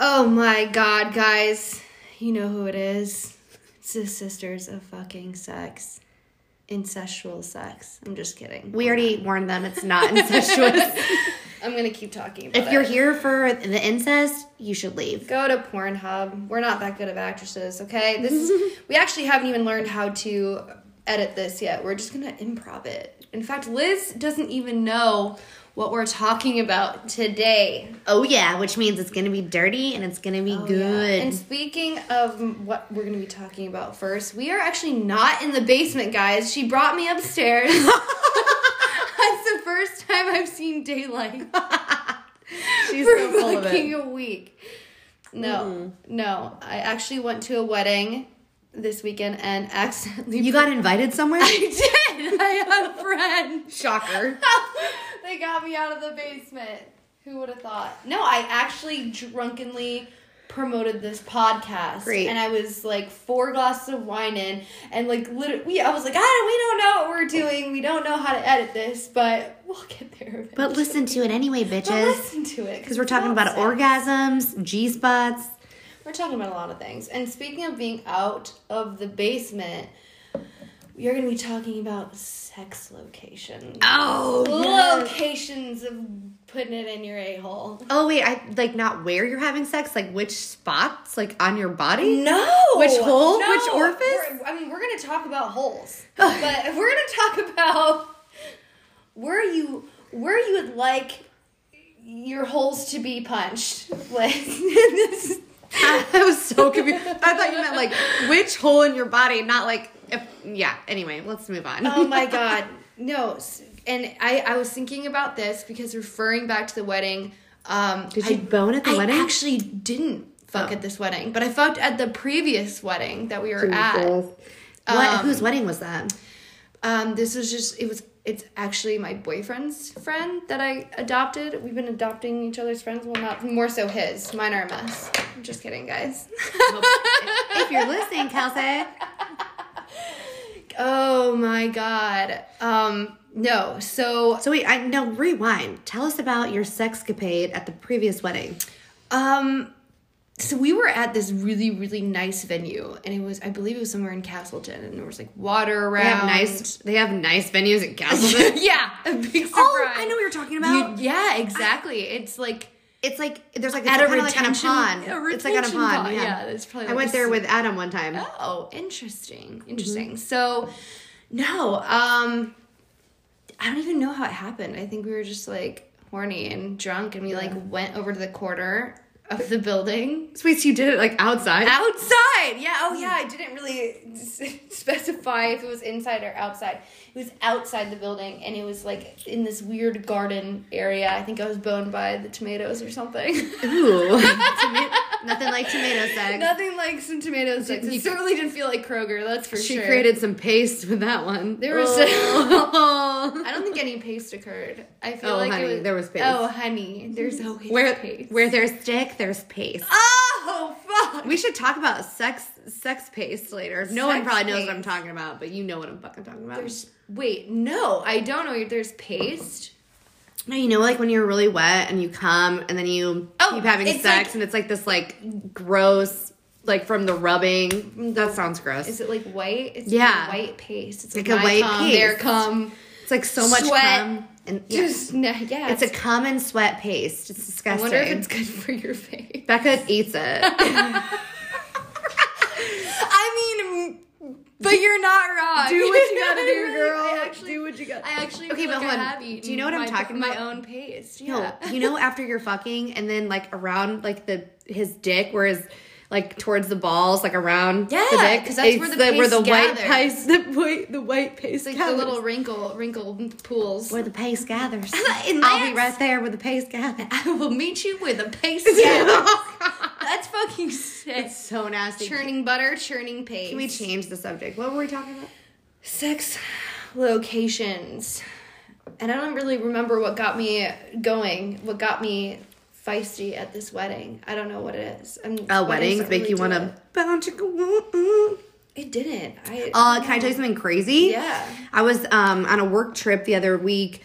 Oh my god, guys. You know who it is. It's the sisters of fucking sex. Incestual sex. I'm just kidding. We already warned them it's not incestuous. I'm gonna keep talking about if you're it. here for the incest, you should leave. Go to Pornhub. We're not that good of actresses, okay? This is we actually haven't even learned how to edit this yet. We're just gonna improv it. In fact, Liz doesn't even know what we're talking about today. Oh yeah, which means it's gonna be dirty and it's gonna be Oh, good. And speaking of what we're going to be talking about first, we are actually not in the basement, guys. She brought me upstairs. That's the first time I've seen daylight She's for so full of fucking a week. No, mm-hmm. no. I actually went to a wedding this weekend and accidentally. You got invited somewhere? I did. I had a friend. Shocker. They got me out of the basement. Who would have thought? No, I actually drunkenly promoted this podcast. Great. And I was like four glasses of wine in, and like literally, we, I was like, ah, we don't know what we're doing. We don't know how to edit this, but we'll get there. Eventually. But listen to it anyway, But bitches. listen to it Because we're talking about sex. orgasms, G spots. We're talking about a lot of things. And speaking of being out of the basement, we are going to be talking about sex locations. Oh, Locations of putting it in your a hole. Oh wait, I like not where you're having sex, like which spots, like on your body. No. Which hole? No. Which orifice? We're- I mean, we're going to talk about holes, but we're going to talk about where you where you would like your holes to be punched. Like this I was so confused. I thought you meant like which hole in your body, not like if. Yeah. Anyway, let's move on. oh my god, no. And I I was thinking about this because referring back to the wedding. Um, Did you I- bone at the I wedding? I actually didn't fuck Oh. at this wedding, but I fucked at the previous wedding that we were at. what? Um, whose wedding was that? Um, this was just it was it's actually my boyfriend's friend that I adopted. We've been adopting each other's friends. Well, not more so his. Mine are a mess. I'm just kidding, guys. if you're listening, Kelsey. Oh my god. Um, no. So So wait, I no rewind. Tell us about your sexcapade at the previous wedding. um, so we were at this really really nice venue, and it was I believe it was somewhere in Castleton, and there was like water around. They have nice. They have nice venues at Castleton. yeah, a big surprise. oh, I know what you're talking You- about. yeah, exactly. It's like. It's like there's like At a kind of like on a pond. a it's like on a pond. pond, Yeah, yeah, that's probably I went there with Adam one time. Oh, interesting. Mm-hmm. Interesting. So, no, um, I don't even know how it happened. I think we were just like horny and drunk, and we like went over to the corner of the building. Sweet, you did it like outside. Outside, yeah. Oh, yeah. I didn't really specify if it was inside or outside. It was outside the building, and it was like in this weird garden area. I think I was boned by the tomatoes or something. Ooh, Toma- nothing like tomato sex. Nothing like some tomatoes. It You- certainly didn't feel like Kroger. That's for she sure. She created some paste with that one. There was. Oh. I don't think any paste occurred. I feel Oh, like honey, it was, there was paste. Oh, honey, there's mm-hmm. always where paste. where there's stick, there's paste. Oh fuck! We should talk about sex sex paste later. No one Sex probably knows what I'm talking about, but you know what I'm fucking talking about. There's wait, no, I don't know. There's paste. no, you know, like when you're really wet and you come and then you Oh, keep having sex like- and it's like this like gross, like from the rubbing. That sounds gross. Is it like white? It's Yeah. like white paste. It's Like like, a white cum, paste. Their cum. It's like so much Sweat. cum and yeah. Just no, yeah. It's a common sweat paste. It's disgusting. I disgusting. wonder if it's good for your face. Becca eats it. I mean, but you're not wrong. Do what you gotta do, girl. I actually, Do what you gotta- I actually Okay, but like hold on. Do you know what I'm my- talking My about? own paste. No, Yeah. you know after you're fucking and then like around like the his dick where his like towards the balls like around Yeah, the dick 'cause that's where it's the where the white gathers. paste the white the white paste It's like gathers. the little wrinkle wrinkle pools. where the paste gathers. And I'll be right there where the paste gathers. I will meet you where the paste gathers. That's fucking sick. it's so nasty. Churning butter, churning paste. Can we change the subject? What were we talking about? sex locations? And I don't really remember what got me going. What got me feisty at this wedding? I don't know what it is. I'm, Uh, weddings weddings make really you want to bound to go. It didn't. I. Uh, can I tell you something crazy? Yeah. I was um, on a work trip the other week,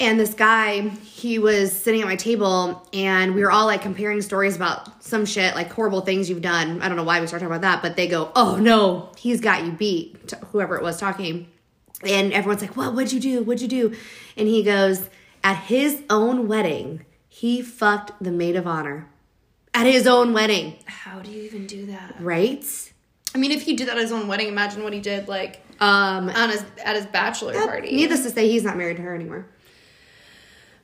And this guy, he was sitting at my table, and we were all like comparing stories about some shit, like horrible things you've done. I don't know why we started talking about that, but they go, "Oh no, he's got you beat." Whoever it was talking, and everyone's like, "What? What'd you do? What'd you do?" And he goes, "At his own wedding, he fucked the maid of honor. At his own wedding, How do you even do that? right?" I mean, if he did that at his own wedding, imagine what he did like Um, on his at his bachelor party. needless to say, he's not married to her anymore.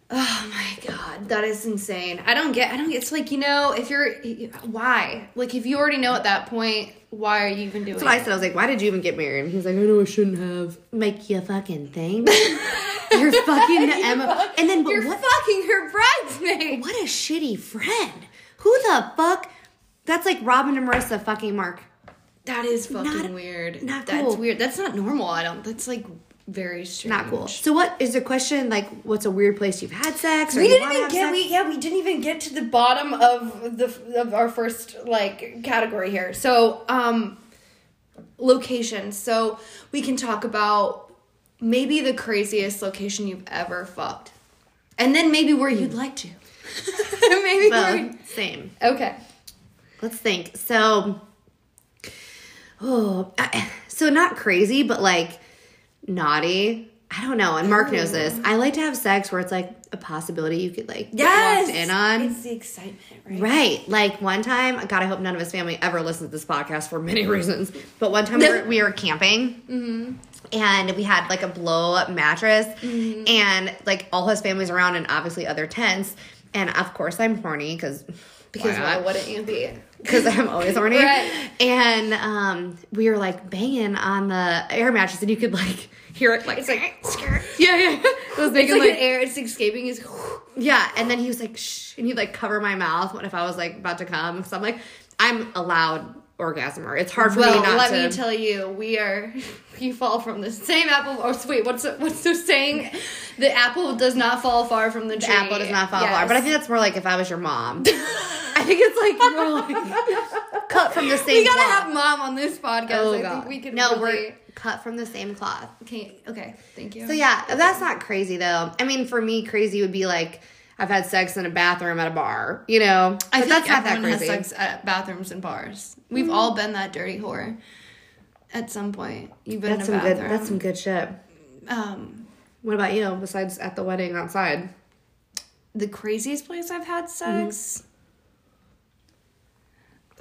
Oh my god, that is insane. I don't get. I don't get. It's like you know, if you're why, like if you already know at that point, why are you even doing? That's what I said. I was like, why did you even get married? And he was like, oh, I know I shouldn't have. Make you fucking think. You're fucking Emma. And then, You're what, fucking her bridesmaid. what a shitty friend. Who the fuck? That's like Robin and Marissa fucking Mark. That is fucking Not- weird. not That's cool. weird. That's not normal. I don't. That's like very strange. Not cool. So, what is the question? Like, what's a weird place you've had sex? We didn't even get. sex? We yeah. We didn't even get to the bottom of the of our first like category here. So um, location. So we can talk about maybe the craziest location you've ever fucked, and then maybe where you'd like to. maybe. where- Same. okay. Let's think. So, oh, I, so not crazy, but like naughty. I don't know. And Mark knows this. Mm. I like to have sex where it's like a possibility you could like get Yes. walked in on. It's the excitement, right? Right. Like one time, God, I hope none of his family ever listens to this podcast for many reasons. But one time we were, we were camping mm-hmm. and we had like a blow up mattress mm-hmm. and like all his family's around and obviously other tents. And of course, I'm horny because Because why wouldn't you be? because I'm always horny. Right. And um, we were like banging on the air mattress, and you could like hear it like It's like yeah, yeah. It was making like, like, air. It's escaping his. yeah. And then he was like shh, and he'd like cover my mouth What if I was like about to come. So I'm like, I'm a loud orgasmer. It's hard for Well, me not let to. Let me tell you, we are. We fall from the same apple. Oh, or wait, what's the, what's the saying? The apple does not fall far from the tree. the apple does not fall Yes. far, but I think that's more like if I was your mom. I think it's like more like cut from the same. we gotta cloth. have mom on this podcast. Oh I god, think we can. no, really, we're cut from the same cloth. Okay, okay, thank you. So yeah, that's not crazy though. I mean, for me, crazy would be like I've had sex in a bathroom at a bar. You know, I But think that's not that everyone crazy. has sex at bathrooms and bars. We've all been that dirty whore. At some point, you've been That's in a some good. bathroom. That's some good shit. um, What about you? Besides at the wedding outside. the craziest place I've had Mm-hmm. sex.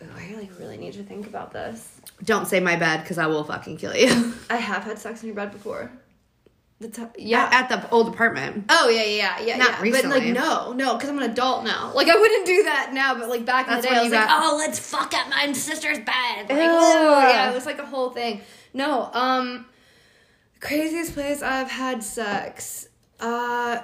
Oh, I like really need to think about this. Don't say my bed because I will fucking kill you. I have had sex in your bed before. The t- yeah. at, at the old apartment. oh yeah, yeah, yeah, Not yeah. recently. But like no, no, because I'm an adult now. Like I wouldn't do that now, but like back in the day, I was like, oh, let's fuck at my sister's bed. Like, whoa, yeah, it was like a whole thing. No, um, craziest place I've had sex. Uh,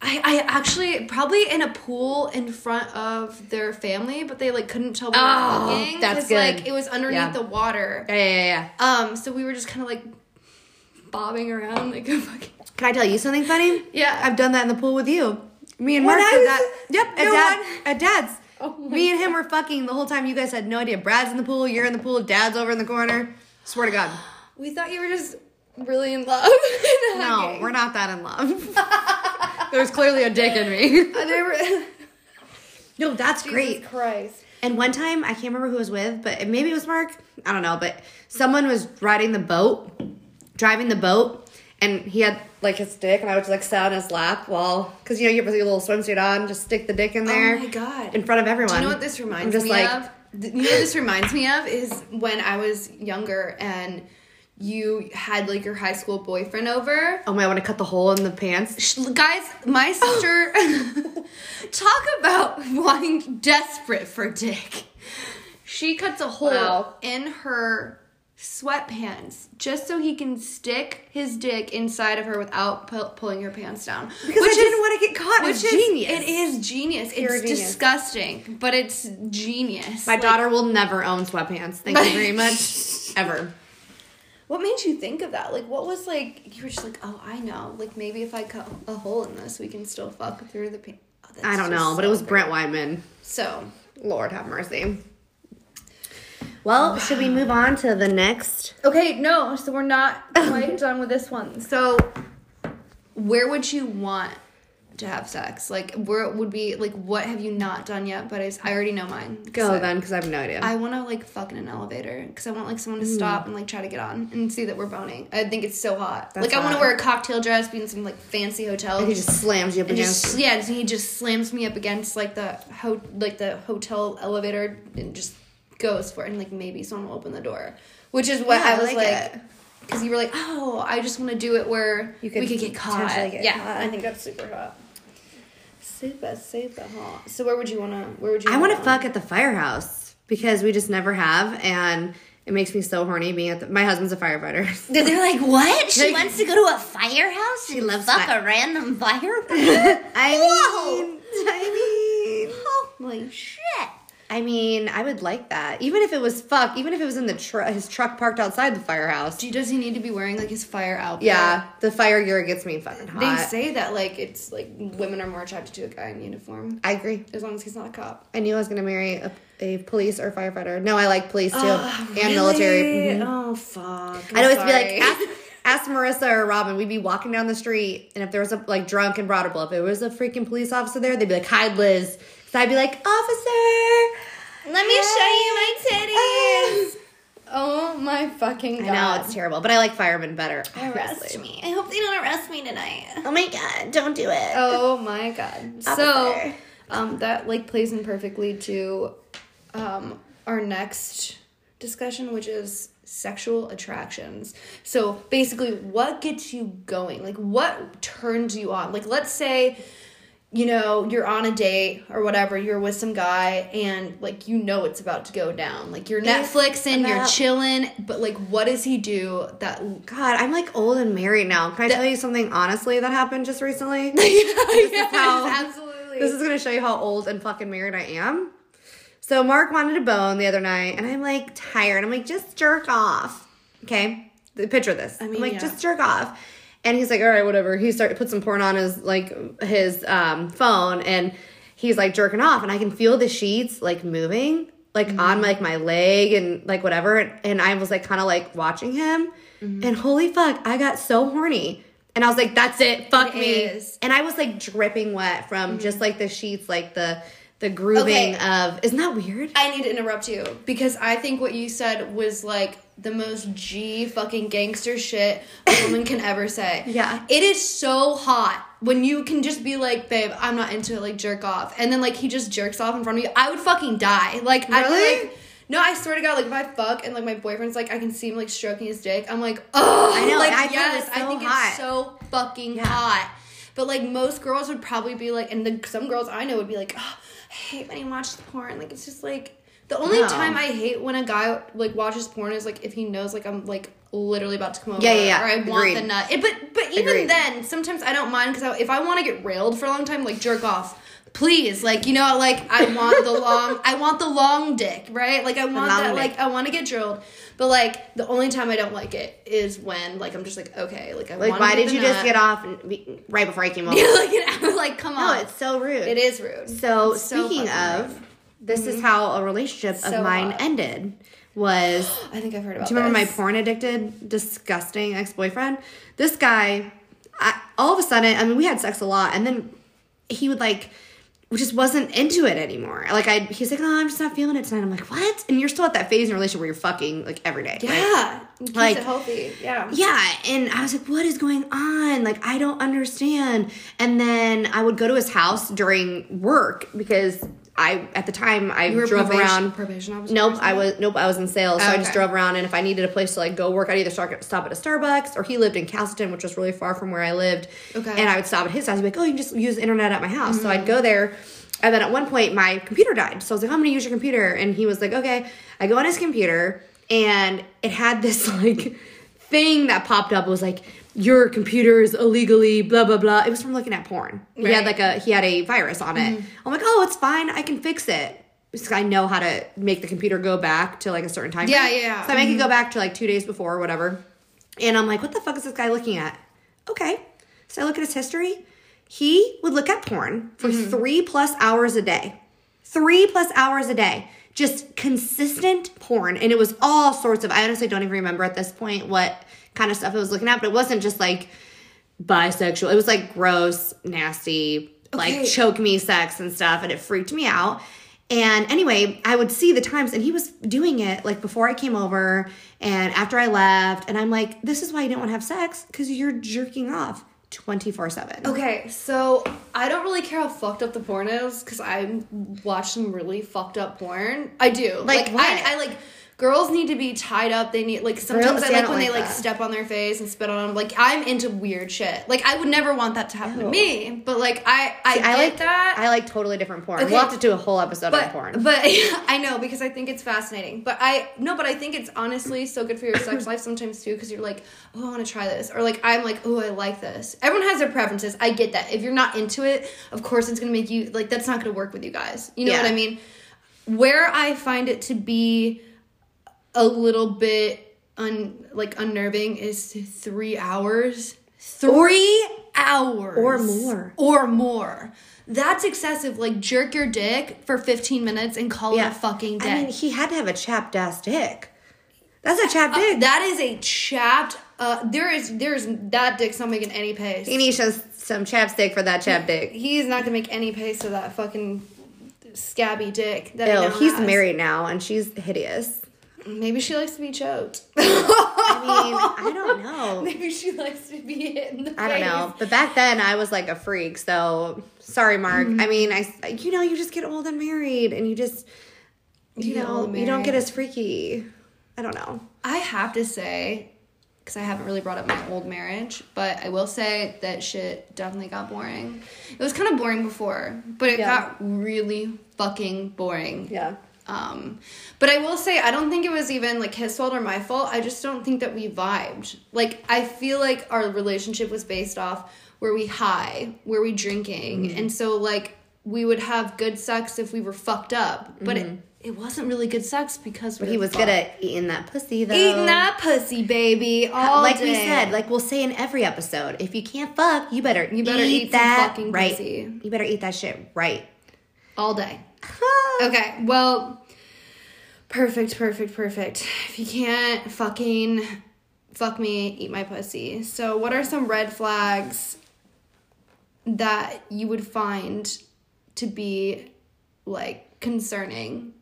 I, I actually probably in a pool in front of their family, but they like couldn't tell we were Oh, fucking. that's good. Like it was underneath Yeah. the water. Yeah, yeah, yeah. Um, so we were just kind of like bobbing around like a fucking. Can I tell you something funny? Yeah. I've done that in the pool with you. Me and When Mark I did was- that. Yep, at No, dad at dad's. Oh Me and him were fucking the whole time. You guys had no idea. Brad's in the pool. You're in the pool. Dad's over in the corner. Swear to God. We thought you were just really in love. No, we're not that in love. There's clearly a dick in me. No, that's great. Christ. And one time, I can't remember who was with, but maybe it was Mark. I don't know. But someone was riding the boat, driving the boat, and he had like his dick, and I would just like sit on his lap while, because you know, you have your little swimsuit on, just stick the dick in oh there. Oh my God. In front of everyone. Do you know what this reminds I'm just me like, of? You know what this reminds me of is when I was younger and you had like your high school boyfriend over. Oh my, I want to cut the hole in the pants. Sh- Guys, my sister oh. talk about wanting desperate for dick. She cuts a hole Wow. in her sweatpants just so he can stick his dick inside of her without pu- pulling her pants down. Because I didn't want to get caught. which It's is genius. It is genius. Pure it's genius. disgusting, but it's genius. My Like, daughter will never own sweatpants. Thank you very much. Ever. What made you think of that? Like, what was like? You were just like, oh, I know. Like, maybe if I cut a hole in this, we can still fuck through the paint. Oh, I don't know, but it was great. Brent Wyman. So, Lord have mercy. Well, should we move on to the next? okay, no. So we're not quite done with this one. So, where would you want to have sex? Like, where would be like, what have you not done yet? But I, I already know mine. Go I- then, because I have no idea. I want to like fuck in an elevator because I want like someone to Hmm. stop and like try to get on and see that we're boning. I think it's so hot. That's like I want to hot. wear a cocktail dress, be in some like fancy hotel. And he just slams you up and against. just yeah, he just slams me up against like the ho- like the hotel elevator and just goes for it. And like maybe someone will open the door, which is what Yeah, I I was like like. Because you were like, oh, I just want to do it where You could we could get caught. get yeah, caught. I think that's super hot. Super, super hot. So where would you wanna? Where would you? I want to fuck at the firehouse because we just never have, and it makes me so horny being at the. My husband's a firefighter. They're like, what? She Like- wants to go to a firehouse She loves fuck fi- a random firefighter? I Whoa. mean, I mean, Holy shit. I mean, I would like that. Even if it was fuck, even if it was in the tr- his truck parked outside the firehouse. Do- Does he need to be wearing like his fire outfit? Yeah, the fire gear gets me fucking hot. They say that like it's like women are more attracted to a guy in uniform I agree. as long as he's not a cop. I knew I was gonna marry a, a police or firefighter. No, I like police too, Ah, and military. Mhm. Oh fuck! I'd always be like, ask, ask Marissa or Robin. We'd be walking down the street, and if there was a like drunk and broadable, if it was a freaking police officer there, they'd be like, "Hide, Liz." So I'd be like, "Officer." Let me show you my titties. oh my fucking god! I know it's terrible, but I like firemen better. Arrest me. I hope they don't arrest me tonight. Oh my god! Don't do it. Oh my god! So, um, that like plays in perfectly to, um, our next discussion, which is sexual attractions. So basically, what gets you going? Like, what turns you on? Like, let's say. You know, you're on a date or whatever, you're with some guy and like you know it's about to go down. Like you're Netflixing, you're chilling, but like what does he do that God, I'm like old and married now. Can I tell you something honestly that happened just recently? This yes, how- absolutely. This is gonna show you how old and fucking married I am. So Mark wanted a bone the other night, and I'm like tired. I'm like, just jerk off. Okay, picture this. I mean, am like, yeah. just jerk off. And he's like, all right, whatever. He started put some porn on his like his um, phone, and he's like jerking off, and I can feel the sheets like moving, like Mm-hmm. on like my leg and like whatever. And I was like kind of like watching him, Mm-hmm. and holy fuck, I got so horny. And I was like, "That's it, fuck It me." is. Mm-hmm. And I was like dripping wet from just like the sheets, like the the grooving Okay. of. Isn't that weird? I need to interrupt you because I think what you said was like the most G fucking gangster shit a woman can ever say. Yeah. It is so hot when you can just be like, babe, I'm not into it, like jerk off. And then like he just jerks off in front of you. I would fucking die. Like I'd Really? be like no, I swear to God, like if I fuck and like my boyfriend's like I can see him like stroking his dick, I'm like, oh I know, like I yes, was I think hot. it's so fucking hot. But like most girls would probably be like, and the, some girls I know would be like, oh, I hate when he watches porn. Like it's just like the only No. time I hate when a guy like watches porn is like if he knows like I'm like literally about to come over. Yeah, yeah, yeah. Or I want the nut. It- but but even Agreed. then, sometimes I don't mind because if I want to get railed for a long time, like jerk off. Please, like you know, like I want the long, I want the long dick, right? Like I want that, dick. like I want to get drilled, but like the only time I don't like it is when like I'm just like okay, like I Like, why did you just get off and be, right before I came over? Yeah, like, like come no, on. it's so rude. it is rude. So It's speaking of, rude. this is mm-hmm. how a relationship So of mine hot. ended. Was I think I've heard about. Do you remember my porn addicted, disgusting ex boyfriend? This guy, I, all of a sudden, I mean, we had sex a lot, and then he would like, just wasn't into it anymore. Like, I, he's like, oh, I'm just not feeling it tonight. I'm like, what? And you're still at that phase in your relationship where you're fucking like every day. Yeah, keeps Like- it healthy. Yeah. Yeah, and I was like, what is going on? Like, I don't understand. And then I would go to his house during work because I, at the time, I drove probation, around. probation. Nope, I was nope, I was in sales, so I just Okay. drove around. And if I needed a place to like go work, I'd either start, stop at a Starbucks or he lived in Castleton, which was really far from where I lived. Okay. Mm-hmm. and I would stop at his house. He'd be like, "Oh, you can just use the internet at my house." So I'd go there, and then at one point my computer died. So I was like, "I'm going to use your computer," and he was like, "Okay." I go on his computer, and it had this like thing that popped up. It was like. Your computer is illegally blah blah blah. It was from looking at porn. He had like a he had a virus on it. I'm like, oh, it's fine. I can fix it. Because I know how to make the computer go back to like a certain time. Yeah, frame. yeah, yeah. So I make it go back to like two days before or whatever. And I'm like, what the fuck is this guy looking at? Okay. So I look at his history. He would look at porn for Mm-hmm. three plus hours a day. Three plus hours a day. Just consistent porn. And it was all sorts of, I honestly don't even remember at this point what kind of stuff I was looking at, but it wasn't just like bisexual. It was like gross, nasty, Okay. like choke me sex and stuff, and it freaked me out. And anyway, I would see the times, and he was doing it like before I came over and after I left. And I'm like, this is why you didn't want to have sex because you're jerking off 24 7. Okay, so I don't really care how fucked up the porn is because I watch some really fucked up porn. I do. Like what? I, I like girls need to be tied up. They need like sometimes Girls- I like when they like like step on their face and spit on them. Like I'm into weird shit. Like I would never want that to happen to me. But like I I, See, I like that. I like totally different porn. Okay. We'll have to do a whole episode on porn. but I know because I think it's fascinating. But I no, but I think it's honestly so good for your sex life sometimes too because you're like, oh, I want to try this, or like I'm like, oh, I like this. Everyone has their preferences. I get that. If you're not into it, of course it's gonna make you like that's not gonna work with you guys. You know Yeah. what I mean? Where I find it to be a little bit un like unnerving is three hours. Three hours or more. or more. That's excessive. Like jerk your dick for 15 minutes and call it a fucking day. I mean, he had to have a chapped ass dick. That's a chapped dick. that is a chapped. Uh, there is there's that dick's not making any pace. he needs some, chapstick for that chapped dick. He's not gonna make any pace of that fucking scabby dick. That he Ew, now he's has. married now, and she's hideous. Maybe she likes to be choked. I mean, I don't know. Maybe she likes to be hit in the I don't know. But back then, I was like a freak. So sorry, Mark. Mm-hmm. I mean, I you know you just get old and married, and you just you know you don't get as freaky. I don't know. I have to say, because I haven't really brought up my old marriage, but I will say that shit definitely got boring. It was kind of boring before, but it Yeah. got really fucking boring. Yeah. Um, but I will say, I don't think it was even like his fault or my fault. I just don't think that we vibed. Like, I feel like our relationship was based off were we high, were we drinking, Mm-hmm. and so like we would have good sex if we were fucked up, but it, it wasn't really good sex because Mm-hmm. But he was fucked. good at eating that pussy though. Eating that pussy, baby, all like we said, like we'll say in every episode, if you can't fuck, you better You better eat some that fucking right. pussy. You better eat that shit right. all day. Okay, well, perfect, perfect, perfect. If you can't fucking fuck me, eat my pussy. So, what are some red flags that you would find to be like concerning?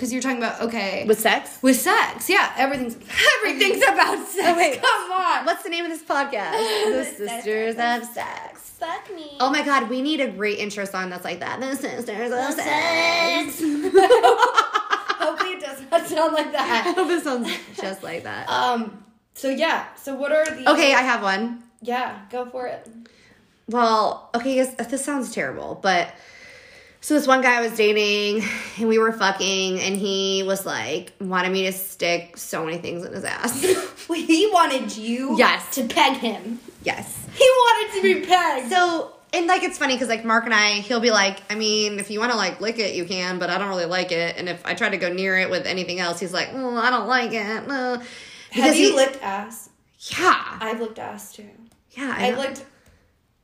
Because you're talking about okay With sex? with sex, yeah, everything's everything's about sex. Oh, wait. Come on. What's the name of this podcast? the Sisters of Sex. Fuck me. Oh my god, we need a great intro song that's like that. The Sisters of Sex. Hopefully, it does not sound like that I hope it sounds just like that. Um. So yeah. So what are the Okay, I have one. Yeah, go for it. Well, okay, this sounds terrible, but so this one guy I was dating and we were fucking and he was like wanted me to stick so many things in his ass. he wanted you Yes. to peg him. yes. He wanted to be pegged. So and like it's funny because like Mark and I, he'll be like, I mean, if you want to like lick it, you can, but I don't really like it. And if I try to go near it with anything else, he's like, oh, I don't like it. No. Have you he- licked ass? Yeah, I've licked ass too. yeah. I I've licked.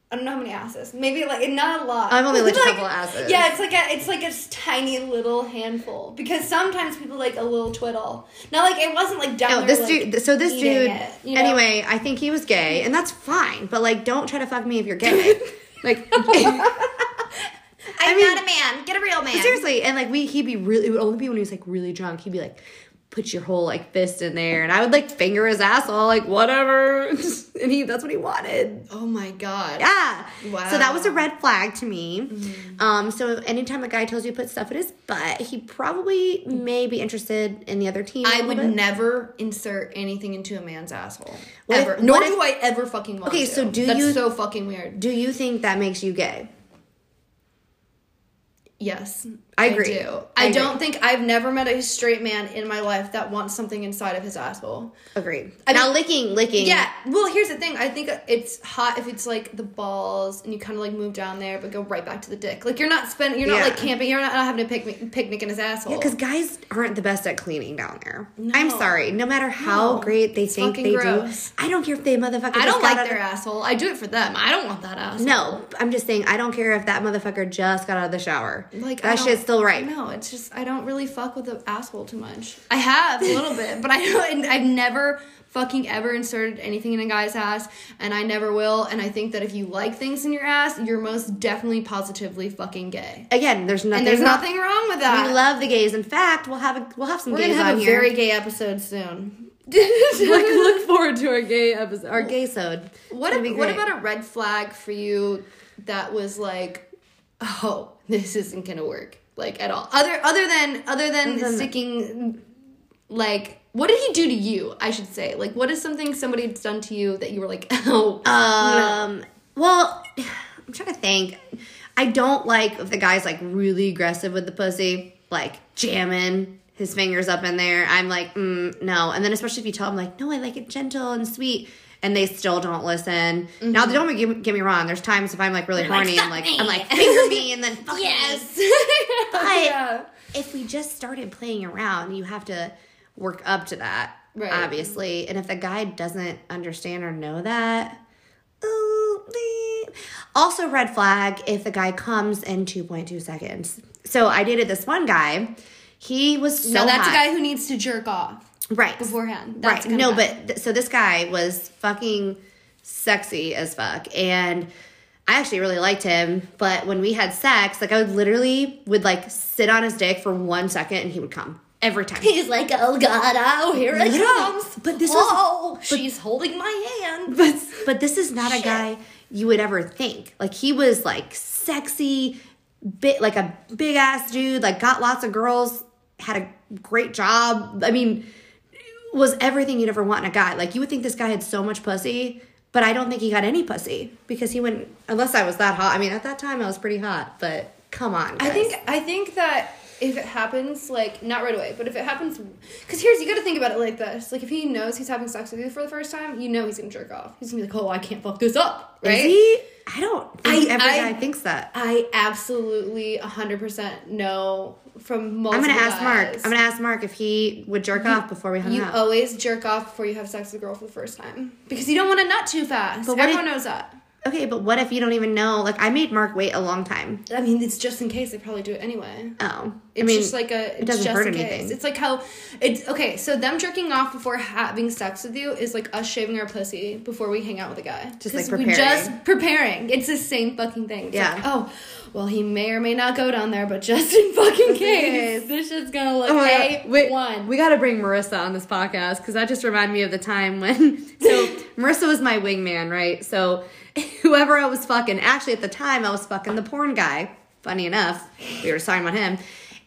I don't know how many asses. Maybe like not a lot. I've only licked a Like, couple asses. Yeah, it's like a it's like a tiny little handful because sometimes people like a little twiddle. Not like it wasn't like down No, there, this like, dude. So this dude. it, you know? Anyway, I think he was gay, and that's fine. But like, don't try to fuck me if you're gay. like, I'm mean- not a man. Get a real man. seriously. And like, we he'd be really. It would only be when he was like really drunk. He'd be like, put your whole like fist in there, and I would like finger his asshole, like whatever. and he that's what he wanted. Oh my god. Yeah. Wow. So that was a red flag to me. Mm-hmm. Um, so anytime a guy tells you to put stuff in his butt, he probably may be interested in the other team. I would bit. never insert anything into a man's asshole. What if- ever. Nor if- do I ever fucking want Okay, to. so do That's you- so fucking weird. Do you think that makes you gay? Yes. I agree. do. I I, agree. don't think I've never met a straight man in my life that wants something inside of his asshole. Agreed. I now mean- licking, licking. Yeah. Well, here's the thing. I think it's hot if it's like the balls and you kind of like move down there, but go right back to the dick. Like you're not spending, you're Yeah. not like camping. You're not, not having a picnic, picnic in his asshole. Yeah, because guys aren't the best at cleaning down there. I'm sorry. No matter how No. great they It's think they gross. do, I don't care if they motherfucker. I don't like their of, asshole. I do it for them. I don't want that asshole. No, I'm just saying I don't care if that motherfucker just got out of the shower. Like, I that don't- shit's still right. No, it's just I don't really fuck with the asshole too much. I have a little bit, but I don't. I've never fucking ever inserted anything in a guy's ass, and I never will. And I think that if you like things in your ass, you're most definitely positively fucking gay. Again, there's nothing. And there's not- nothing wrong with that. We love the gays. In fact, we'll have a, we'll have some We're gonna have a here. very gay episode soon. look, look forward to our gay episode, our gay sode. What It's gonna ab- be what about a red flag for you that was like, oh, this isn't gonna work like at all. Other other than other than than- sticking, like, what did he do to you? I should say, like, what is something somebody's done to you that you were like, oh, Um. Well, I'm trying to think. I don't like if the guy's like really aggressive with the pussy, like jamming his fingers up in there. I'm like, mm, no. And then especially if you tell him like, no, I like it gentle and sweet, and they still don't listen. Now, mm-hmm. don't get, get me wrong. There's times if I'm like really like, horny, I'm like, "Fuck I'm like finger me, and then fuck me. Yes. But yeah. if we just started playing around, you have to work up to that, Right. obviously. And if the guy doesn't understand or know that, ooh, also red flag if the guy comes in 2.2 seconds. So I dated this one guy. He was so no, that's hot. a guy who needs to jerk off right beforehand. That's right. No, guy. but th- so this guy was fucking sexy as fuck, and I actually really liked him. But when we had sex, like I would literally would like sit on his dick for one second, and he would come every time. He's like, oh God, oh, here it Literally. comes. But this was- oh, she's holding my hand. but but this is not a guy you would ever think. Like he was like sexy, bit like a big ass dude. Like got lots of girls, had a great job. I mean, was everything you'd ever want in a guy. Like you would think this guy had so much pussy, but I don't think he got any pussy because he wouldn't. Unless I was that hot. I mean, at that time I was pretty hot, but come on. I think I think that if it happens, like not right away, but if it happens, because here's you got to think about it like this: like if he knows he's having sex with you for the first time, you know he's gonna jerk off. He's gonna be like, "Oh, I can't fuck this up," right? I don't think I- every I- guy thinks that. I absolutely 100% know from I'm gonna ask Mark. I'm gonna ask Mark if he would jerk off before we hung You out. always jerk off before you have sex with a girl for the first time because you don't want to nut too fast. But Everyone knows that. Okay, but what if you don't even know? Like, I made Mark wait a long time. I mean, it's just in case they probably do it anyway. Oh, It's I mean, just like a. It's doesn't just hurt in anything. It's like how it's okay. So them jerking off before having sex with you is like us shaving our pussy before we hang out with a guy. Just, like, 'Cause we preparing. just preparing. It's the same fucking thing. It's Yeah. like, oh, well, he may or may not go down there, but just in fucking case, this shit's gonna oh look Oh a Wait, one. we got to bring Marissa on this podcast because that just reminded me of the time when. So Marissa was my wingman, right? So whoever I was fucking, actually at the time I was fucking the porn guy. Funny enough, we were talking about him,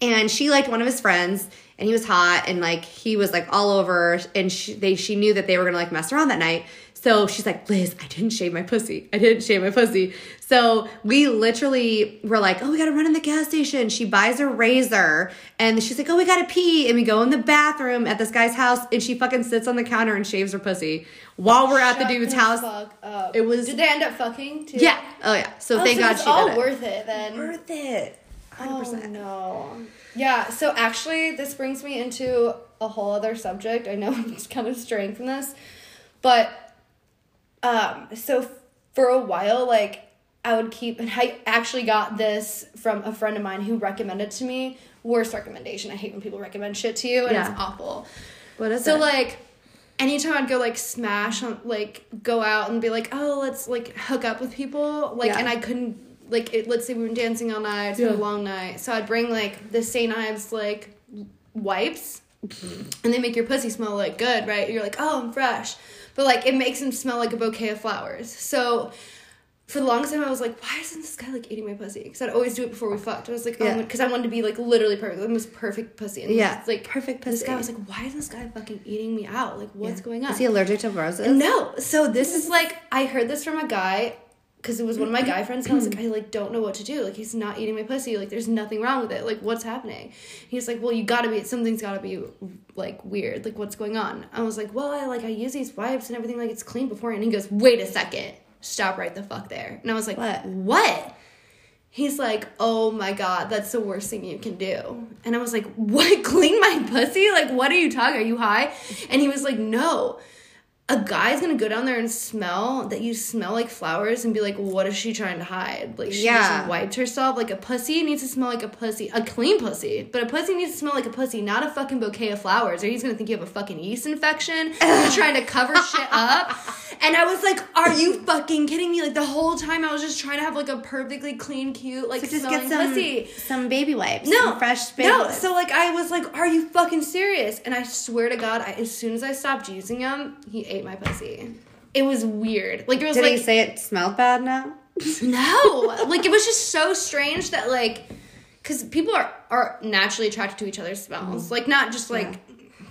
and she liked one of his friends, and he was hot, and like he was like all over, and she, they she knew that they were gonna like mess around that night. So she's like, Liz, I didn't shave my pussy. I didn't shave my pussy. So we literally were like, oh, we gotta run in the gas station. She buys a razor and she's like, oh, we gotta pee. And we go in the bathroom at this guy's house and she fucking sits on the counter and shaves her pussy while we're at the dude's the house. Fuck up. It was- Did they end up fucking too? Yeah. Oh, yeah. So Oh, thank so God she all did it. worth it then. Worth it. 100%. Oh no. Yeah, so actually this brings me into a whole other subject. I know I'm just kind of straying from this. But um so for a while like I would keep and I actually got this from a friend of mine who recommended to me. Worst recommendation. I hate when people recommend shit to you and Yeah. it's awful. What is So it? like anytime I'd go like smash on like go out and be like, oh let's like hook up with people like Yeah. and I couldn't like it, let's say we were dancing all night, it's been Yeah. a long night. So I'd bring like the St. Ives like wipes and they make your pussy smell like good, right? You're like, oh I'm fresh. But like it makes him smell like a bouquet of flowers. So for the longest time, I was like, why isn't this guy like eating my pussy? Because I'd always do it before we fucked. I was like, oh, Yeah. because I wanted to be like literally perfect, the most perfect pussy. And Yeah, like perfect pussy. This guy was like, why is this guy fucking eating me out? Like, what's going on? Is he allergic to roses? no. So this is like, I heard this from a guy because it was one of my guy friends, and I was like, I like don't know what to do. Like, he's not eating my pussy. Like, there's nothing wrong with it. Like, what's happening? He's like, well, you gotta be something's gotta be like weird. Like, what's going on? I was like, well, I like I use these wipes and everything. Like, it's clean before. And he goes, wait a second, stop right the fuck there. And I was like, What? What? He's like, oh my god, that's the worst thing you can do. And I was like, what? Clean my pussy? Like, what are you talking? Are you high? And he was like, no. A guy's gonna go down there and smell that you smell like flowers and be like, what is she trying to hide? Like she Yeah. just wiped herself. Like a pussy needs to smell like a pussy, a clean pussy, but a pussy needs to smell like a pussy, not a fucking bouquet of flowers. Or he's gonna think you have a fucking yeast infection. You're trying to cover shit up. And I was like, are you fucking kidding me? Like the whole time I was just trying to have like a perfectly clean, cute, like So just smelling get some pussy. some baby wipes. No, some fresh baby no. wipes. So like, I was like, "Are you fucking serious?" And I swear to God, I, as soon as I stopped using him, he ate my pussy. It was weird. Like it was Did like he say it smelled bad now? no, like it was just so strange that like, because people are are naturally attracted to each other's smells. Mm. Like not just like.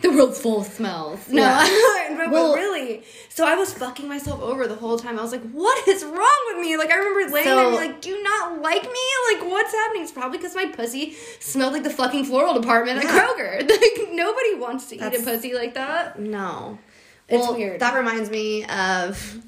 The world's full of smells. No, but, Well- really. So I was fucking myself over the whole time. I was like, "What is wrong with me?" Like I remember laying there So- being like, "Do you not like me? Like what's happening?" It's probably because my pussy smelled like the fucking floral department at Yeah. Kroger. Like nobody wants to eat a pussy like that. No. It's Well, weird. That reminds me of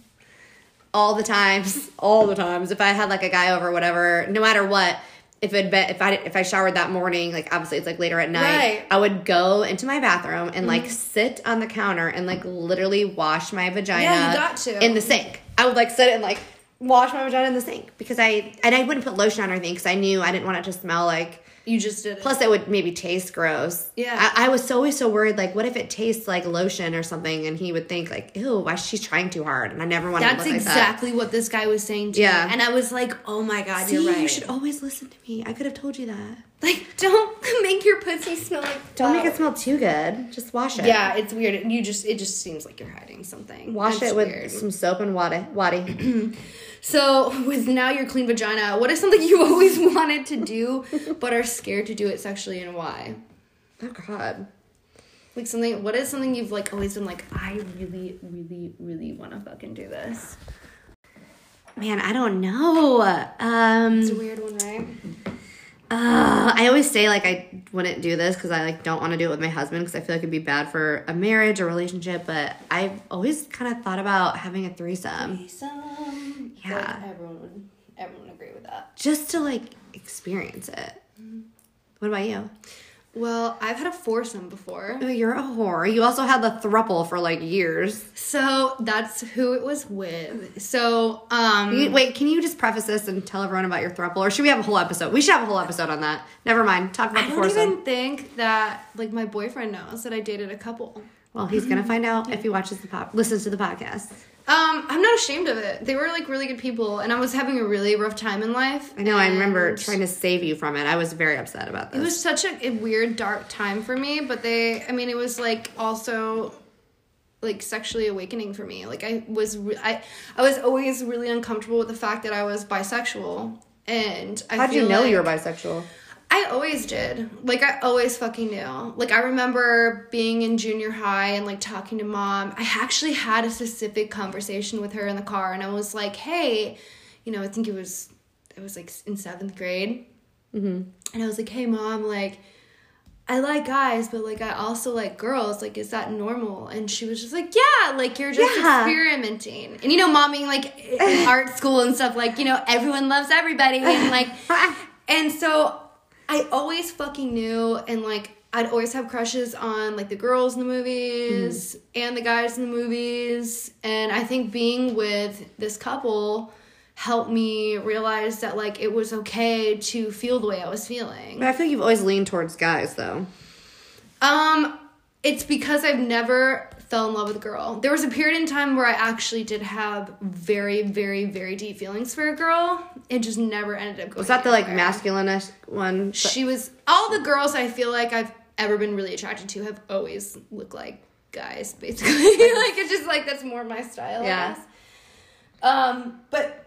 all the times, all the times. If I had like a guy over, or whatever, no matter what, if it been, if I if I showered that morning, like obviously it's like later at night, Right. Mm-hmm. I would go into my bathroom and like sit on the counter and like literally wash my vagina. Yeah, you got to. in the sink. I would like sit and like wash my vagina in the sink because I and I wouldn't put lotion on or anything because I knew I didn't want it to smell like You just did. Plus, it would maybe taste gross. Yeah. I, I was so always so worried. Like, what if it tastes like lotion or something? And he would think like, "Ew, why she's trying too hard?" And I never wanted That's to look like that. exactly what this guy was saying to Yeah. me. And I was like, oh my god, See, you're right. you should always listen to me. I could have told you that. like, don't make your pussy smell like Don't make it smell too good. Just wash it. Yeah, it's weird. You just it just seems like you're hiding something. Wash That's it with weird. some soap and water. Waddy. So with now your clean vagina, what is something you always wanted to do but are scared to do it sexually and why? oh God. Like something what is something you've like always been like, I really, really, really wanna fucking do this. Man, I don't know. Um, It's a weird one, right? Uh, I always say like I wouldn't do this because I like don't want to do it with my husband because I feel like it'd be bad for a marriage or relationship. But I've always kind of thought about having a threesome Some Yeah. everyone would everyone would agree with that. just to like experience it. What about you? Well, I've had a foursome before. Oh, you're a whore. You also had the thruple for like years. So that's who it was with. So, um You- wait, can you just preface this and tell everyone about your thruple, or should we have a whole episode? We should have a whole episode on that. Never mind. Talk about I the don't even think that like my boyfriend knows that I dated a couple. Well, he's gonna find out if he watches the pop, listens to the podcast. Um, I'm not ashamed of it. They were like really good people, and I was having a really rough time in life. I know. I remember trying to save you from it. I was very upset about this. It was such a, a weird, dark time for me, but they, I mean, it was like also like sexually awakening for me. Like I was, re- I, I was always really uncomfortable with the fact that I was bisexual, and I How did you know like- you were bisexual? I always did. Like I always fucking knew. Like I remember being in junior high and like talking to mom. I actually had a specific conversation with her in the car and I was like, "Hey, you know, I think it was it was like in 7th grade." Mm-hmm. And I was like, "Hey mom, like I like guys, but like I also like girls. Like, is that normal? And she was just like, yeah, like you're just Yeah. experimenting. And you know, mom being like in art school and stuff, like, you know, everyone loves everybody. And like, and so I always fucking knew, and like, I'd always have crushes on like the girls in the movies and the guys in the movies. And I think being with this couple helped me realize that like it was okay to feel the way I was feeling. But I feel like you've always leaned towards guys, though. Um, it's because I've never fell in love with a girl. There was a period in time where I actually did have very, very, very deep feelings for a girl. It just never ended up going. Was that the like anywhere. masculine one? She was all the girls I feel like I've ever been really attracted to have always looked like guys, basically. like it's just like that's more my style. Yeah. I guess. Um, but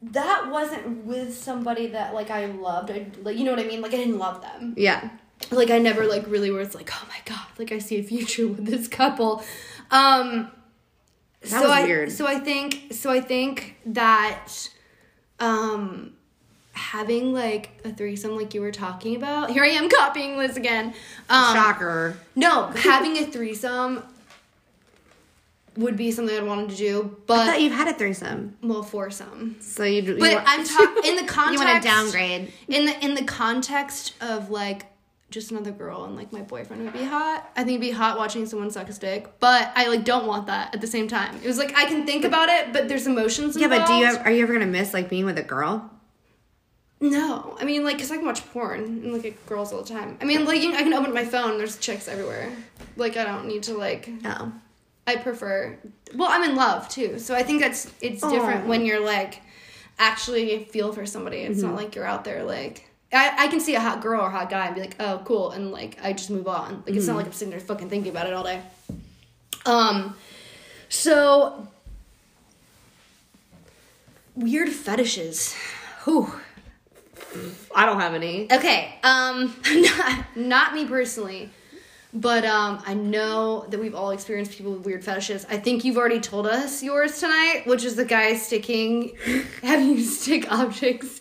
that wasn't with somebody that like I loved. I like you know what I mean. Like I didn't love them Yeah. Like I never like really was like, oh my god, like I see a future with this couple. Um That so was I, weird. So I think so I think that um having like a threesome like you were talking about. Here I am copying Liz again. Um Shocker. no, having a threesome would be something I'd wanted to do, I but thought you've had a threesome. well foursome. So you. you But wa- I'm talking in the context You want to downgrade? in the in the context of like just another girl and like my boyfriend would be hot. I think it'd be hot watching someone suck a dick, but I like don't want that at the same time. It was like I can think about it, but there's emotions. Yeah, but do you involved. ever, are you ever gonna miss like being with a girl? No, I mean like, cause I can watch porn and look at girls all the time. I mean, like, you, I can open my phone. There's chicks everywhere. Like, I don't need to like. No. I prefer. Well, I'm in love too, so I think that's it's different Aw. when you're like actually feel for somebody. It's Mm-hmm. not like you're out there like. I, I can see a hot girl or hot guy and be like, oh, cool, and like I just move on. Like it's Mm-hmm. not like I'm sitting there fucking thinking about it all day. Um, so weird fetishes. Whew. I don't have any. Okay, um, not, not me personally, but um, I know that we've all experienced people with weird fetishes. I think you've already told us yours tonight, which is the guy sticking, having you stick objects,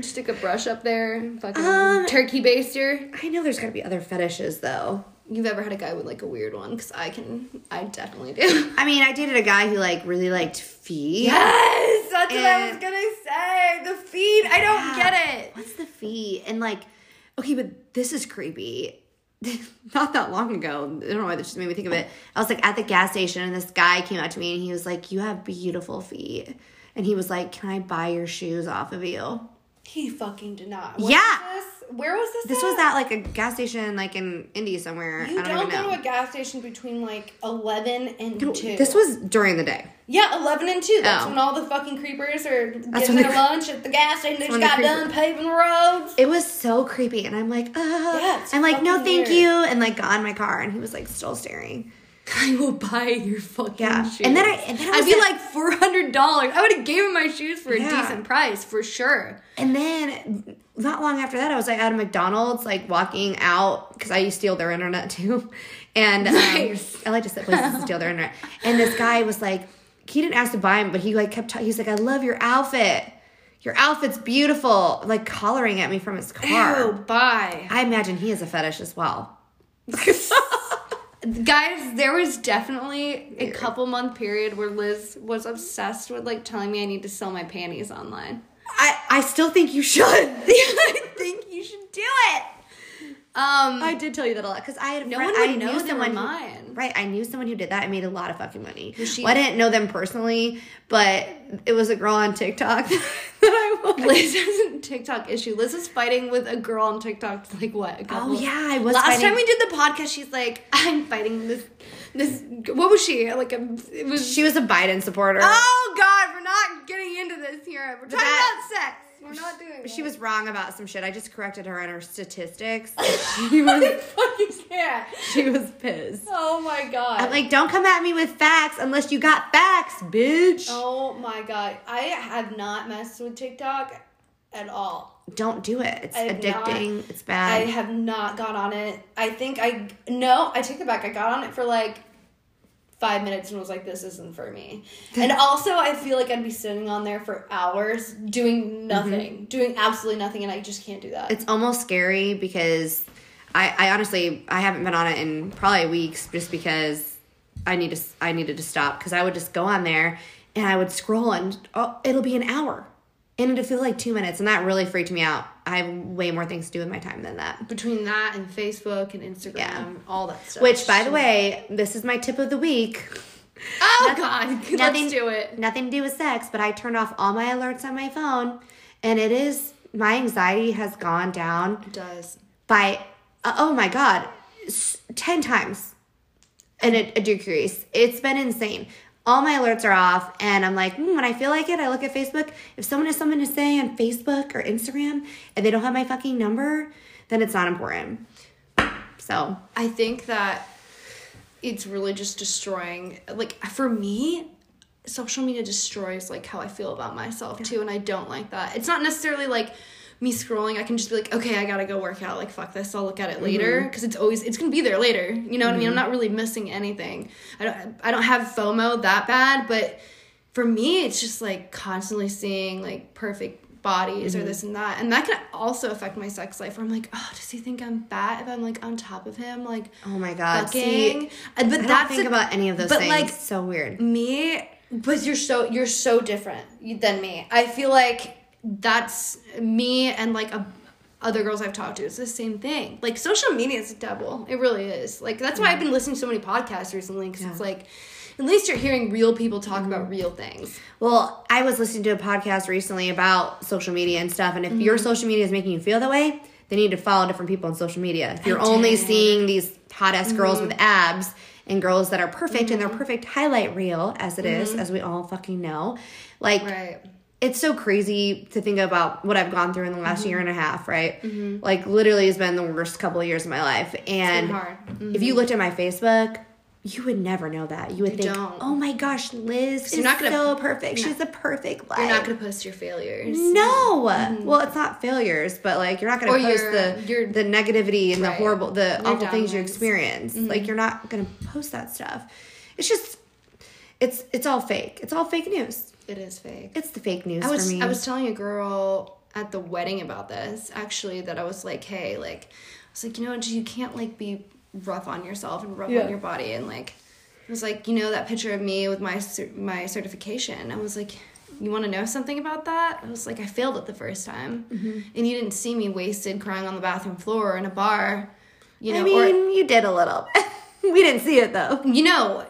stick a brush up there, fucking Um, turkey baster. I know there's gotta be other fetishes though. You've ever had a guy with like a weird one? Because I can, I definitely do. I mean, I dated a guy who like really liked feet. Yes, that's what I was gonna say. The feet, I don't get it. What's the feet? And like, okay, but this is creepy. Not that long ago, I don't know why this just made me think of it. I was like at the gas station, and this guy came out to me, and he was like, "You have beautiful feet," and he was like, "Can I buy your shoes off of you?" He fucking did not. Yeah. was? Where was this? This at? was at like a gas station, like in India somewhere. You I don't, don't, go know. to a gas station between like eleven and two. This was during the day. yeah, eleven and two. That's Oh. when all the fucking creepers are when getting their lunch at the gas station. They just when the got done paving the roads. It was so creepy, and I'm like, uh, Yeah, I'm like, no, fucking thank weird. you, and like got in my car, and he was like still staring. I will buy your fucking Yeah. shoes. And then I- and then I I'd be like four hundred dollars. I would have him my shoes for a decent price for sure. And then not long after that, I was like at a McDonald's, like walking out because I used to steal their internet too. And um, Nice. I like to set places to steal their internet. And this guy was like, he didn't ask to buy him, but he like kept. T- he's like, I love your outfit. Your outfit's beautiful. Like hollering at me from his car. Oh, bye. I imagine he has a fetish as well. Guys, there was definitely a couple month period where Liz was obsessed with like telling me I need to sell my panties online. I I still think you should. I think you should do it. Um, I did tell you that a lot because I had a No friend, one I knew someone who- mine. right, I knew someone who did that. I made a lot of fucking money. She- Well, I didn't know them personally, but it was a girl on TikTok that I watched. Liz has a TikTok issue. Liz is fighting with a girl on TikTok. Like what? Oh yeah, I was. Last fighting- time we did the podcast, she's like, "I'm fighting this, this. What was she like? A, it was. she was a Biden supporter. oh God, we're not this here. We're talking that- about sex. We're not doing. She was wrong about some shit. I just corrected her on her statistics. she was fucking can't. she was pissed. Oh my God. I'm like, don't come at me with facts unless you got facts, bitch. Oh my God. I have not messed with TikTok at all. Don't do it. It's addicting. it's bad. I have not got on it. I think I no, I take it back. I got on it for like five minutes and was like, "This isn't for me." and also, I feel like I'd be sitting on there for hours doing nothing, mm-hmm. doing absolutely nothing, and I just can't do that. it's almost scary because I, I honestly I haven't been on it in probably weeks just because I need to I needed to stop because I would just go on there and I would scroll and oh, it'll be an hour and it'll feel like two minutes and that really freaked me out. I have way more things to do with my time than that. Between that and Facebook and Instagram, Yeah. all that stuff. Which, by the way, this is my tip of the week. oh God, Nothing- let's do it. Nothing to do with sex, but I turned off all my alerts on my phone, and it is my anxiety has gone down It does. by uh, oh my god, ten times, and a, a decrease. It's been insane. All my alerts are off, and I'm like, hmm, when I feel like it, I look at Facebook. If someone has something to say on Facebook or Instagram, and they don't have my fucking number, then it's not important. So I think that it's really just destroying like for me social media destroys like how I feel about myself too and I don't like that. It's not necessarily like me scrolling I can just be like okay I got to go work out like fuck this I'll look at it later because it's always it's to be there later. You know what I mean? I'm not really missing anything. I don't I don't have FOMO that bad but for me it's just like constantly seeing like perfect bodies or this and that and that can also affect my sex life where i'm like oh does he think i'm fat if i'm like on top of him like oh my god, see, fucking Uh, but I don't that's think a- about any of those but things. like so weird. me but you're so you're so different than me i feel like that's me and like a other girls I've talked to, it's the same thing. Like social media is a devil. It really is. Like that's why I've been listening to so many podcasts recently because it's like, at least you're hearing real people talk about real things. Well, I was listening to a podcast recently about social media and stuff, and if your Mm-hmm. social media is making you feel that way, then you need to follow different people on social media. If you're I only did. Mm-hmm. seeing these hot ass girls with abs and girls that are perfect and their perfect highlight reel, as it is, as we all fucking know, like Mm-hmm. Right. It's so crazy to think about what I've gone through in the last Mm-hmm. year and a half, right? Like literally has been the worst couple of years of my life. And hard. Mm-hmm. if you looked at my Facebook, you would never know that. You would You think, don't. "Oh my gosh, Liz is not gonna- so perfect. She's the perfect life." You're not gonna post your failures. No. Well, it's not failures, but like you're not going Or to post your- the your- the negativity and the horrible, the Your awful things you experience. Like you're not going to post that stuff. It's just, it's it's all fake. It's all fake news. It is fake. It's the fake news I was for me. I was telling a girl at the wedding about this actually that I was like, hey, like I was like, you know, you can't like be rough on yourself and rough Yeah. on your body and like I was like, you know, that picture of me with my my certification. I was like, you want to know something about that? I was like, I failed it the first time, Mm-hmm. and you didn't see me wasted crying on the bathroom floor in a bar. You know, I or mean, you did a little. we didn't see it though. you know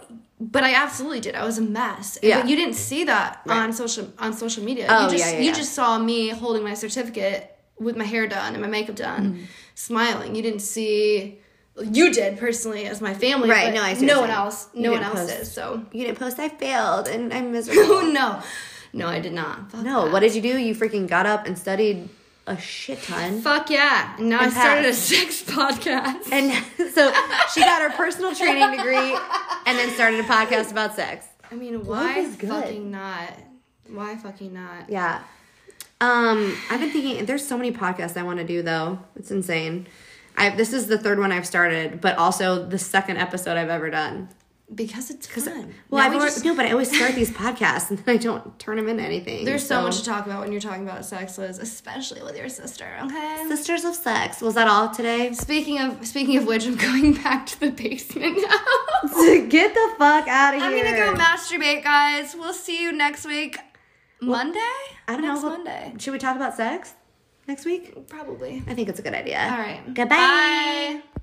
but i absolutely did i was a mess Yeah. but you didn't see that Right. on social on social media Oh, you just yeah, yeah, you yeah. just saw me holding my certificate with my hair done and my makeup done Mm-hmm. smiling you didn't see you did personally as my family Right, no, I see no one else no one else post. did so You didn't post. I failed, and I'm miserable. oh no no i did not Fuck no, that. what did you do? You freaking got up and studied a shit ton. fuck yeah and now And i started a sex podcast And so she got her personal training degree and then started a podcast about sex. i mean why fucking not why fucking not Yeah. Um, I've been thinking there's so many podcasts I want to do though. It's insane. I this is the third one I've started, but also the second episode I've ever done. Because it's fun Well, Now I've we just- no, but I always start these podcasts and then I don't turn them into anything. There's so, much to talk about when you're talking about sex, Liz, especially with your sister. Okay. Sisters of Sex. Was that all today? Speaking of speaking of which, I'm going back to the basement now. Get the fuck out of here. I'm gonna go masturbate, guys. We'll see you next week. Monday? I don't next know. Monday. Should we talk about sex next week? Probably. I think it's a good idea. All right. Goodbye. Bye.